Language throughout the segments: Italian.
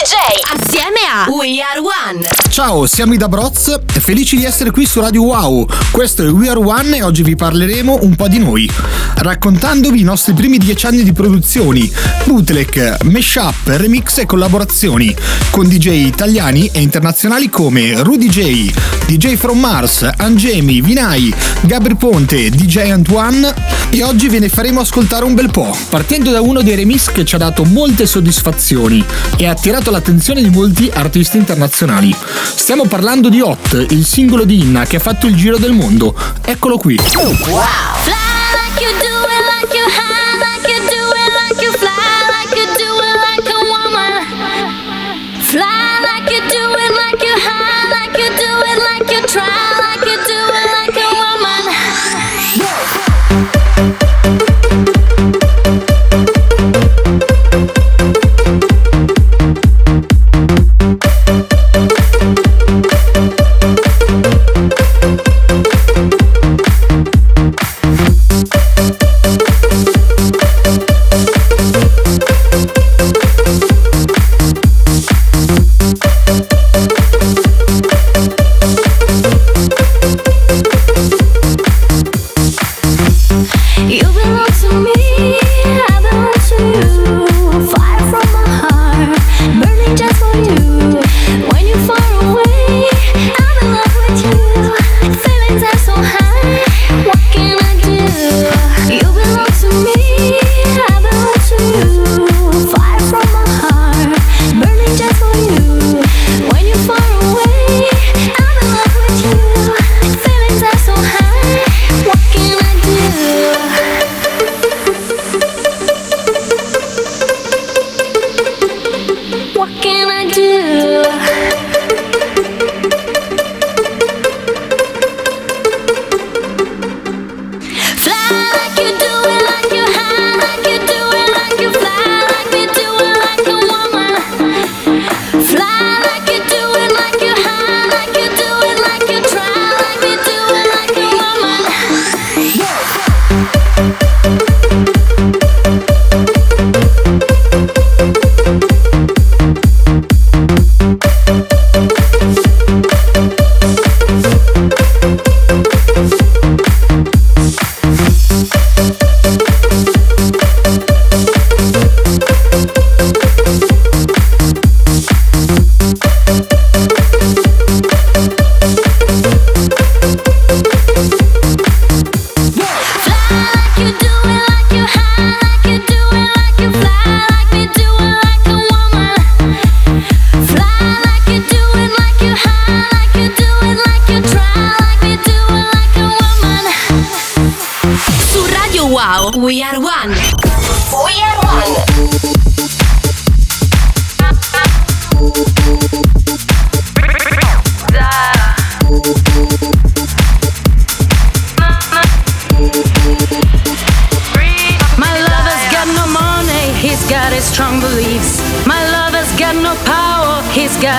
DJ assieme a We Are One. Ciao, siamo i Da Broz, felici di essere qui su Radio Wow. Questo è We Are One e oggi vi parleremo un po' di noi, raccontandovi i nostri primi dieci anni di produzioni, bootleg, mashup, remix e collaborazioni con DJ italiani e internazionali come Rudy J, DJ From Mars, Angemi, Vinai, Gabri Ponte, DJ Antoine e oggi ve ne faremo ascoltare un bel po', partendo da uno dei remix che ci ha dato molte soddisfazioni e ha attirato l'attenzione di molti artisti internazionali. Stiamo parlando di Hot, il singolo di Inna che ha fatto il giro del mondo. Eccolo qui. Wow!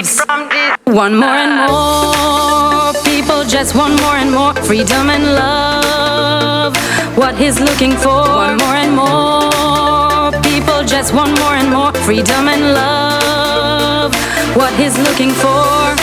beliefs. One more and more people just want more and more freedom and love. What he's looking for, one more and more people just want more and more freedom and love. What he's looking for,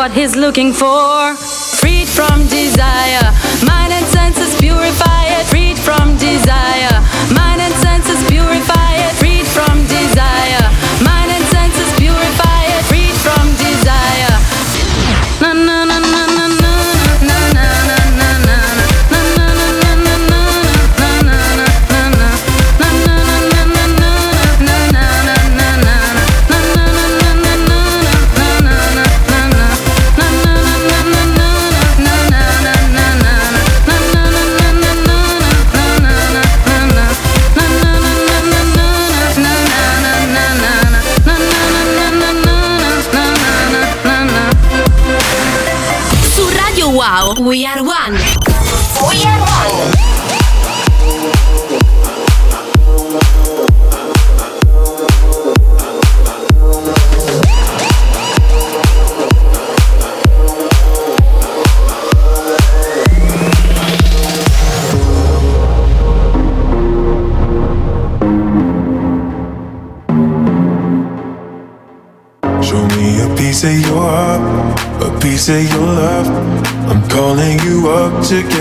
What he's looking for, freed from desire.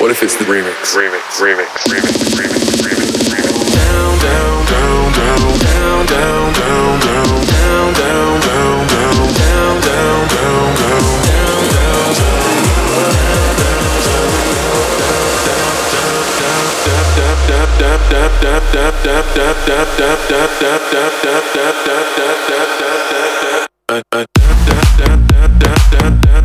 What if it's the remix? Remix, remix, remix, remix, remix, remix. Down, down, down, down, down, down, down, down, down, down, down, down, down, down, down, down, down, down, down,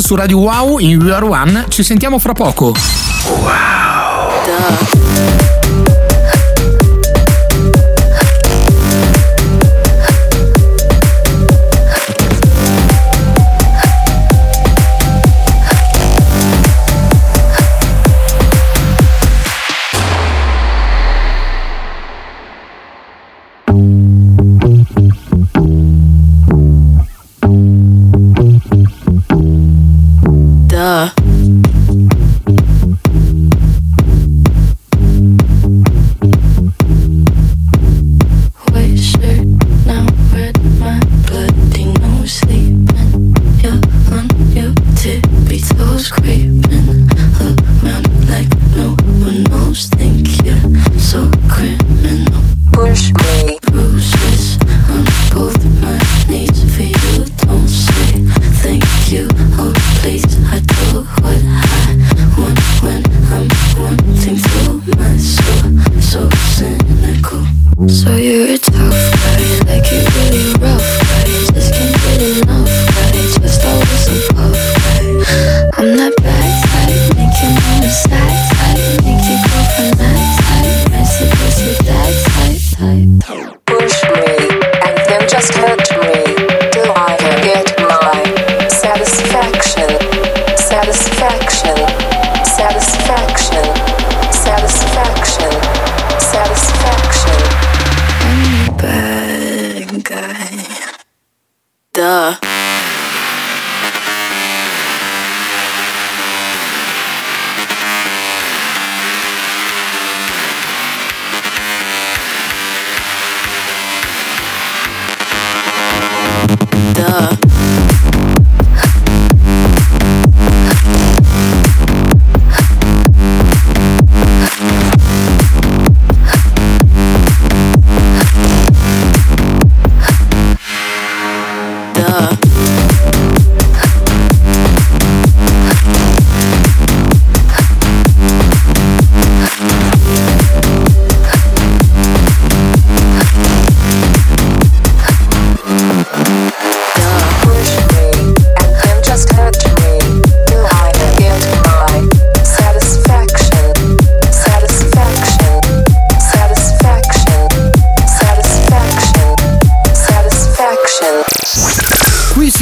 Su Radio Wow in We Are One. Ci sentiamo fra poco. Duh.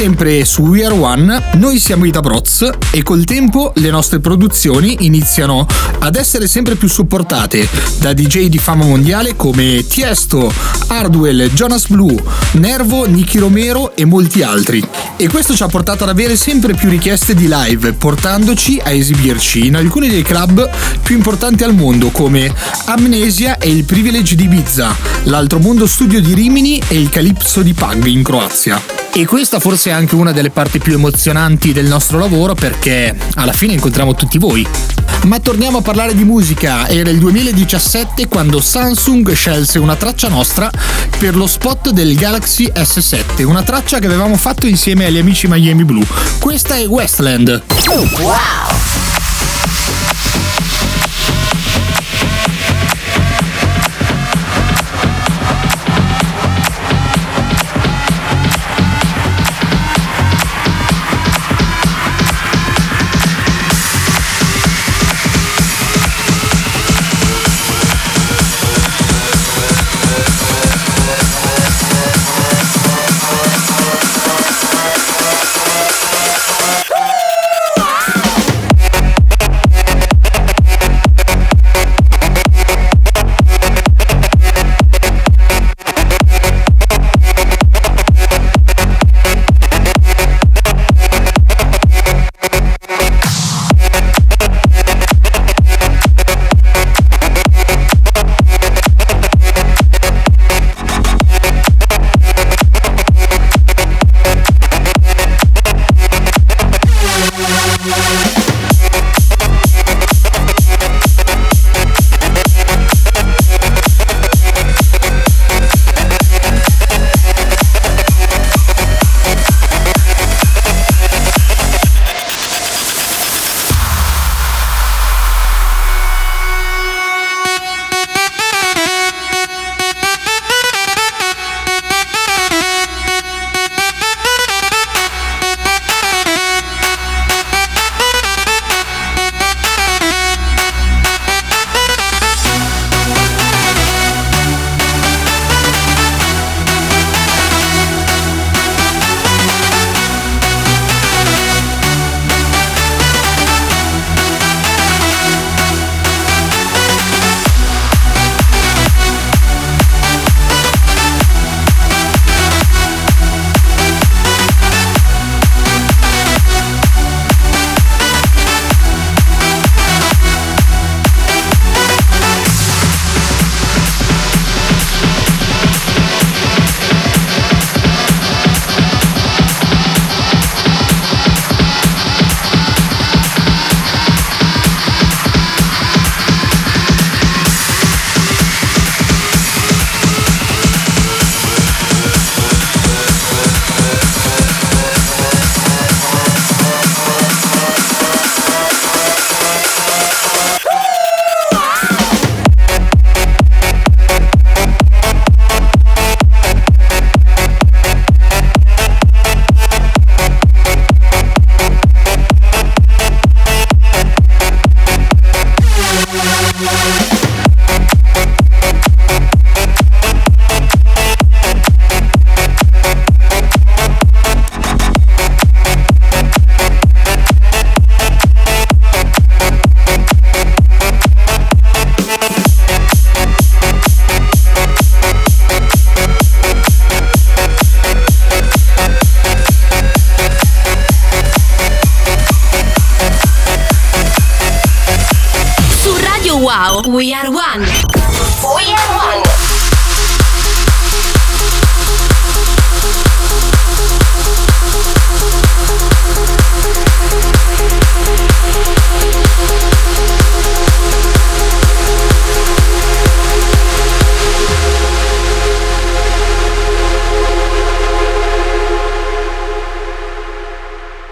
Sempre su We Are One, noi siamo i Dabroz e col tempo le nostre produzioni iniziano ad essere sempre più supportate da DJ di fama mondiale come Tiesto, Hardwell, Jonas Blue, Nervo, Nicky Romero e molti altri. E questo ci ha portato ad avere sempre più richieste di live, portandoci a esibirci in alcuni dei club più importanti al mondo come Amnesia e il Privilege di Ibiza, l'Altro Mondo Studio di Rimini e il Calypso di Pag in Croazia. E questa forse è anche una delle parti più emozionanti del nostro lavoro perché alla fine incontriamo tutti voi. Ma torniamo a parlare di musica. Era il 2017 quando Samsung scelse una traccia nostra per lo spot del Galaxy S7, una traccia che avevamo fatto insieme agli amici Miami Blue. Questa è Westland. Push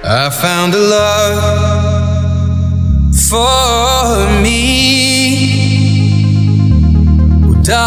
I found a love for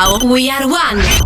Ciao, we are one.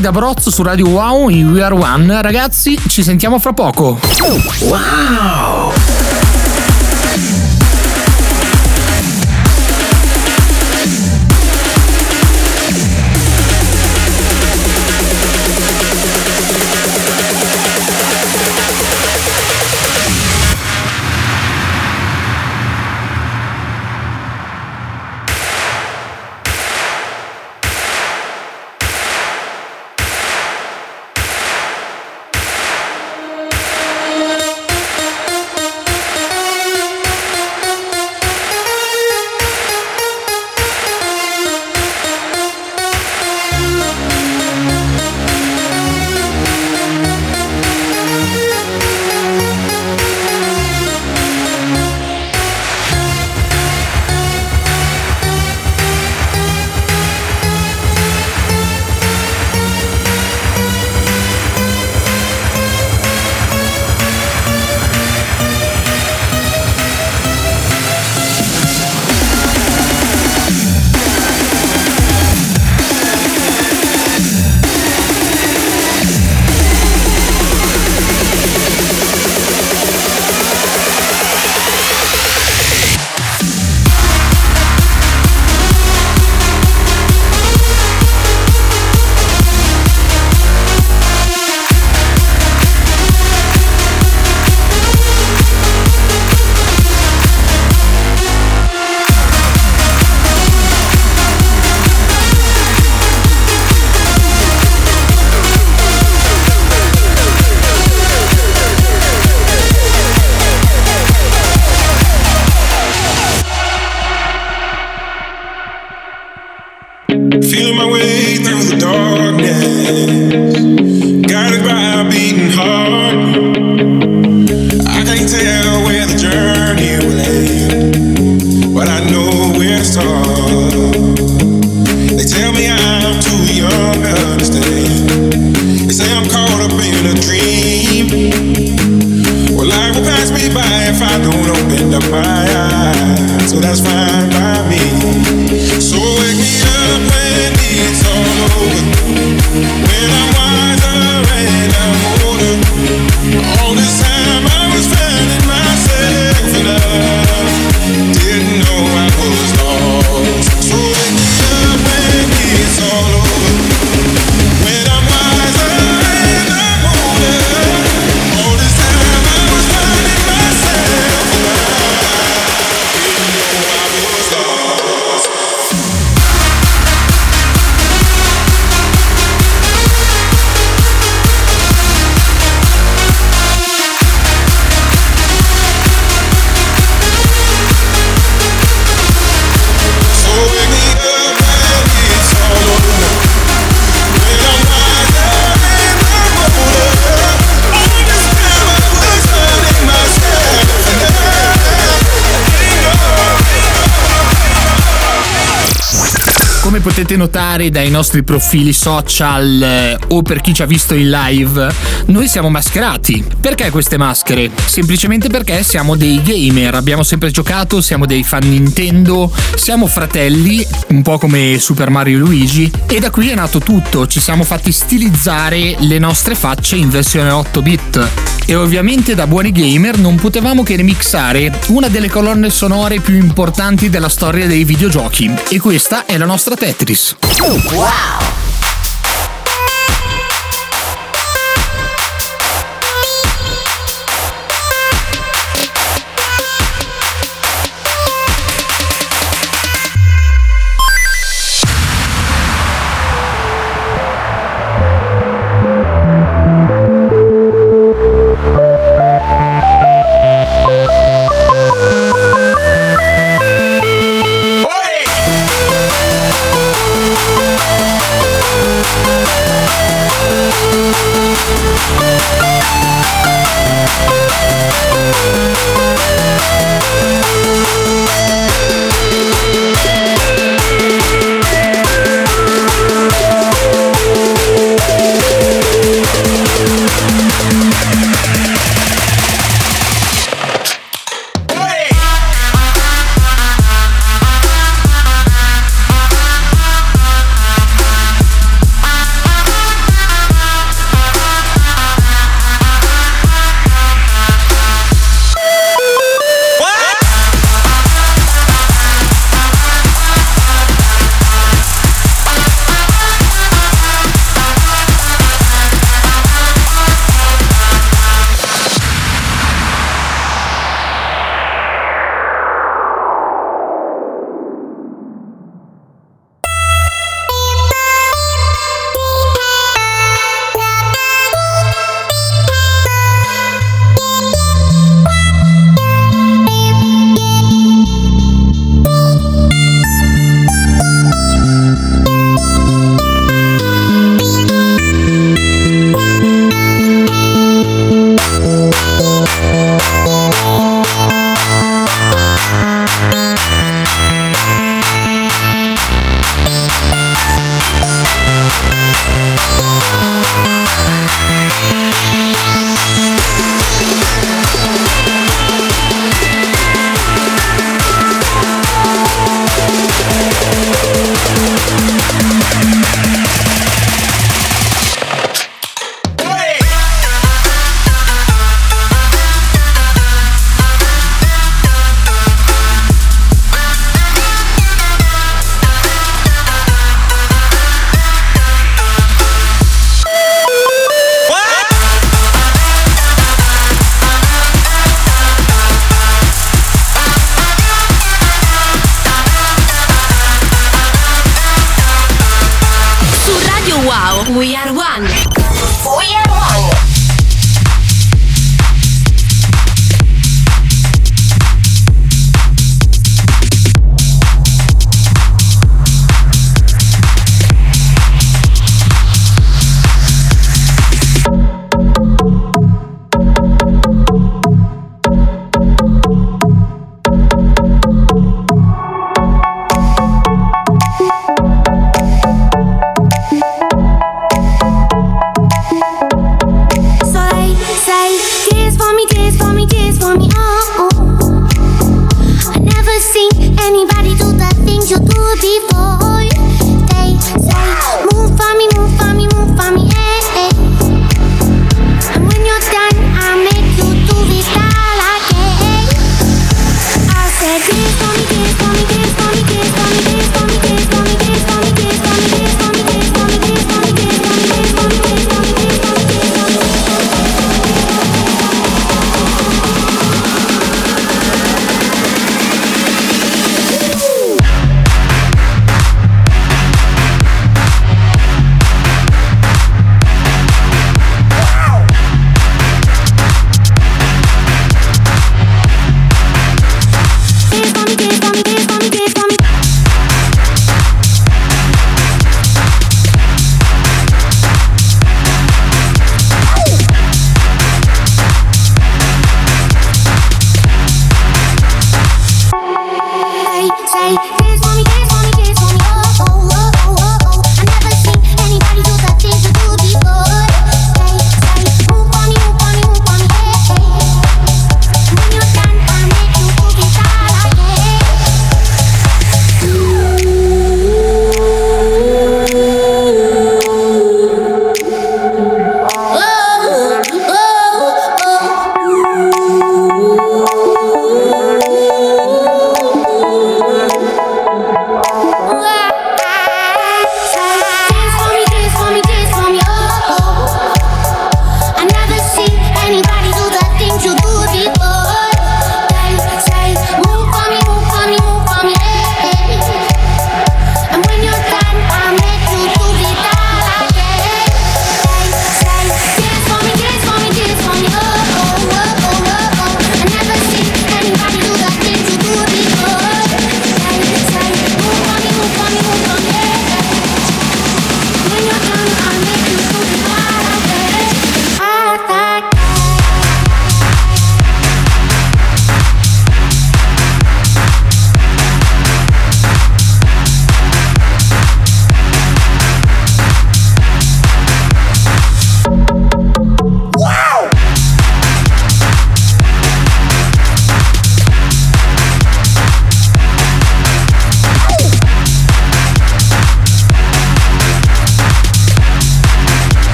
Da Brozzo su Radio Wow in We Are One. Ragazzi, ci sentiamo fra poco. Wow! Come potete notare dai nostri profili social eh, o per chi ci ha visto in live, noi siamo mascherati. Perché queste maschere? Semplicemente perché siamo dei gamer, abbiamo sempre giocato, siamo dei fan Nintendo, siamo fratelli, un po' come Super Mario e Luigi, e da qui è nato tutto, ci siamo fatti stilizzare le nostre facce in versione 8 bit. E ovviamente da buoni gamer non potevamo che remixare una delle colonne sonore più importanti della storia dei videogiochi. E questa è la nostra Tetris. Uau!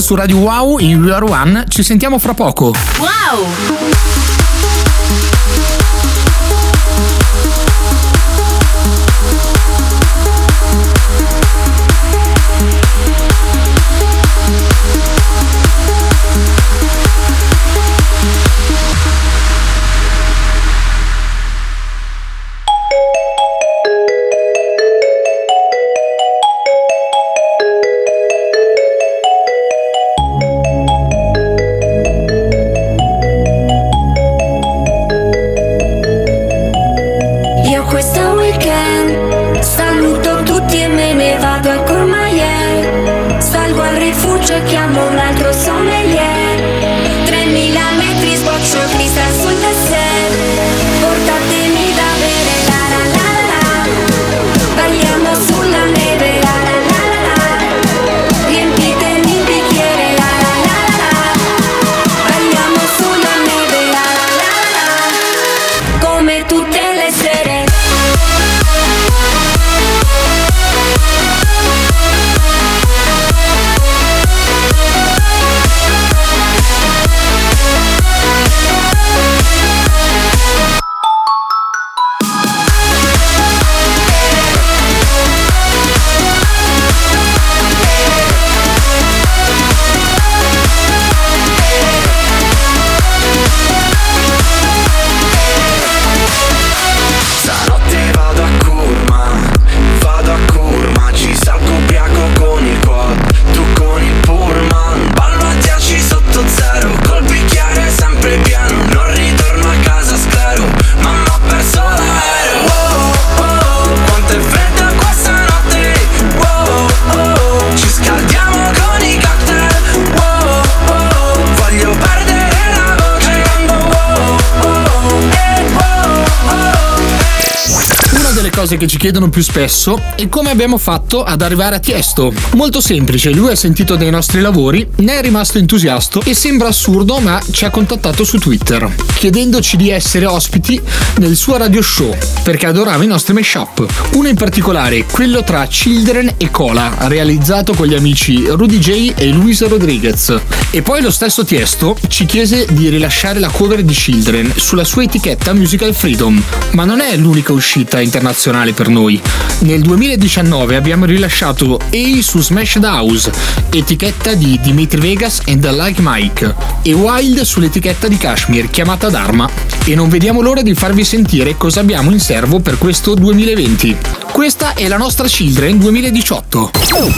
su Radio Wow in We Are One. Ci sentiamo fra poco. Wow! the camel le cose che ci chiedono più spesso e come abbiamo fatto ad arrivare a Tiesto. Molto semplice, lui ha sentito dei nostri lavori, ne è rimasto entusiasta e sembra assurdo ma ci ha contattato su Twitter chiedendoci di essere ospiti nel suo radio show perché adorava i nostri mashup. Uno in particolare, quello tra Children e Cola, realizzato con gli amici Rudy J e Luis Rodriguez. E poi lo stesso Tiesto ci chiese di rilasciare la cover di Children sulla sua etichetta Musical Freedom, ma non è l'unica uscita internazionale per noi. Nel 2019 abbiamo rilasciato A su Smashed House, etichetta di Dimitri Vegas and Like Mike, e Wild sull'etichetta di Kashmir chiamata Dharma. E non vediamo l'ora di farvi sentire cosa abbiamo in serbo per questo 2020. Questa è la nostra Children 2018. Su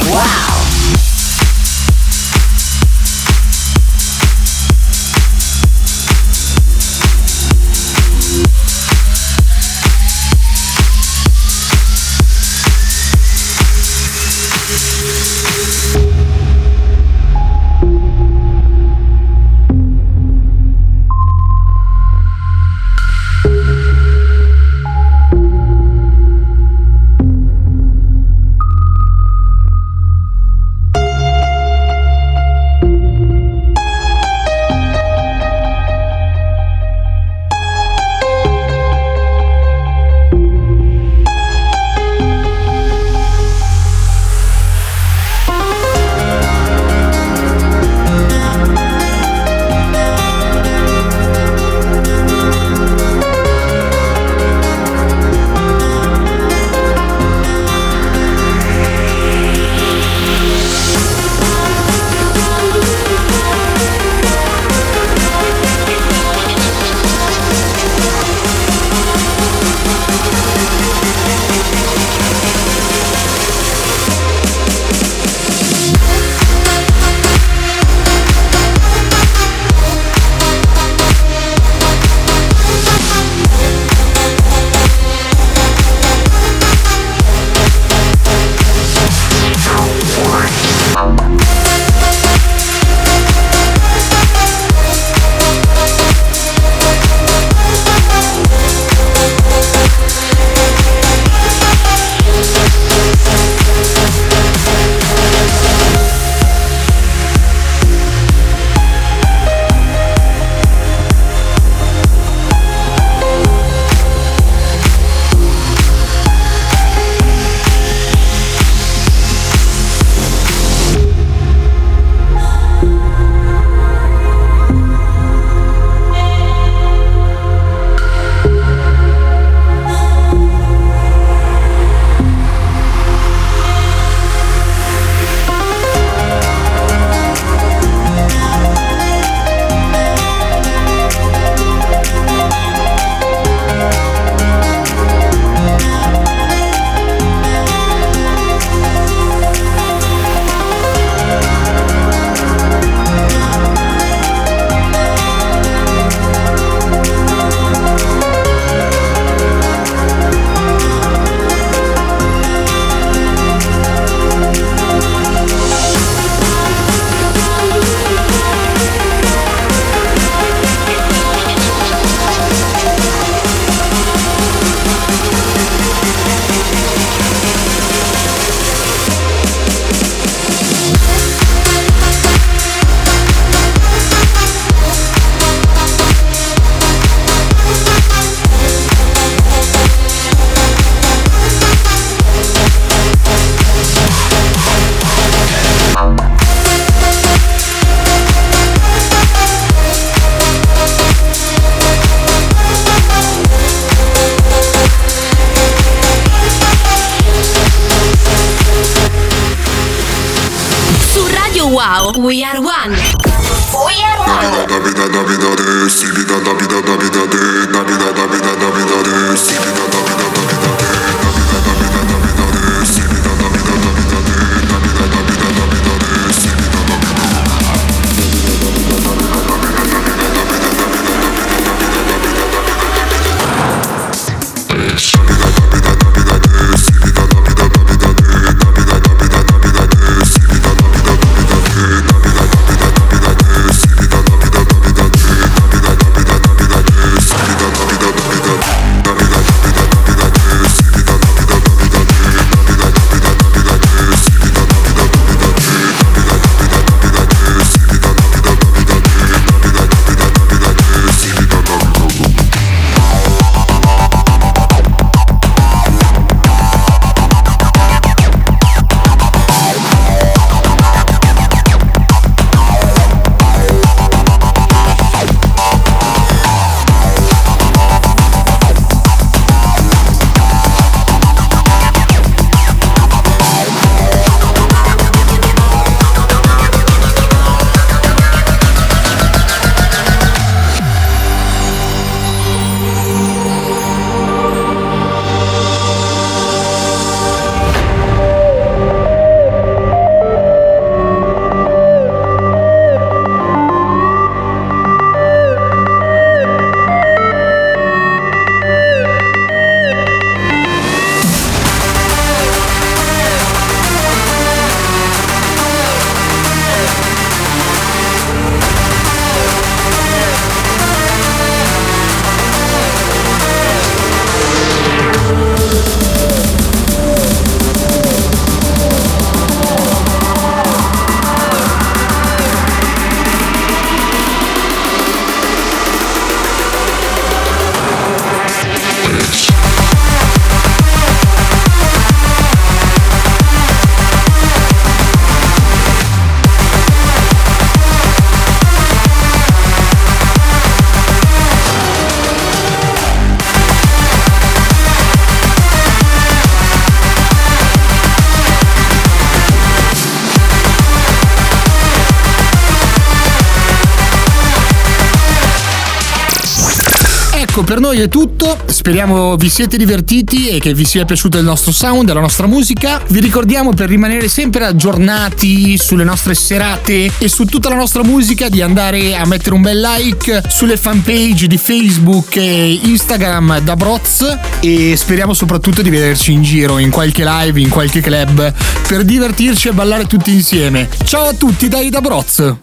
per noi è tutto. Speriamo vi siete divertiti e che vi sia piaciuto il nostro sound, la nostra musica. Vi ricordiamo per rimanere sempre aggiornati sulle nostre serate e su tutta la nostra musica di andare a mettere un bel like sulle fanpage di Facebook e Instagram da Broz e speriamo soprattutto di vederci in giro, in qualche live, in qualche club per divertirci e ballare tutti insieme. Ciao a tutti dai da Broz!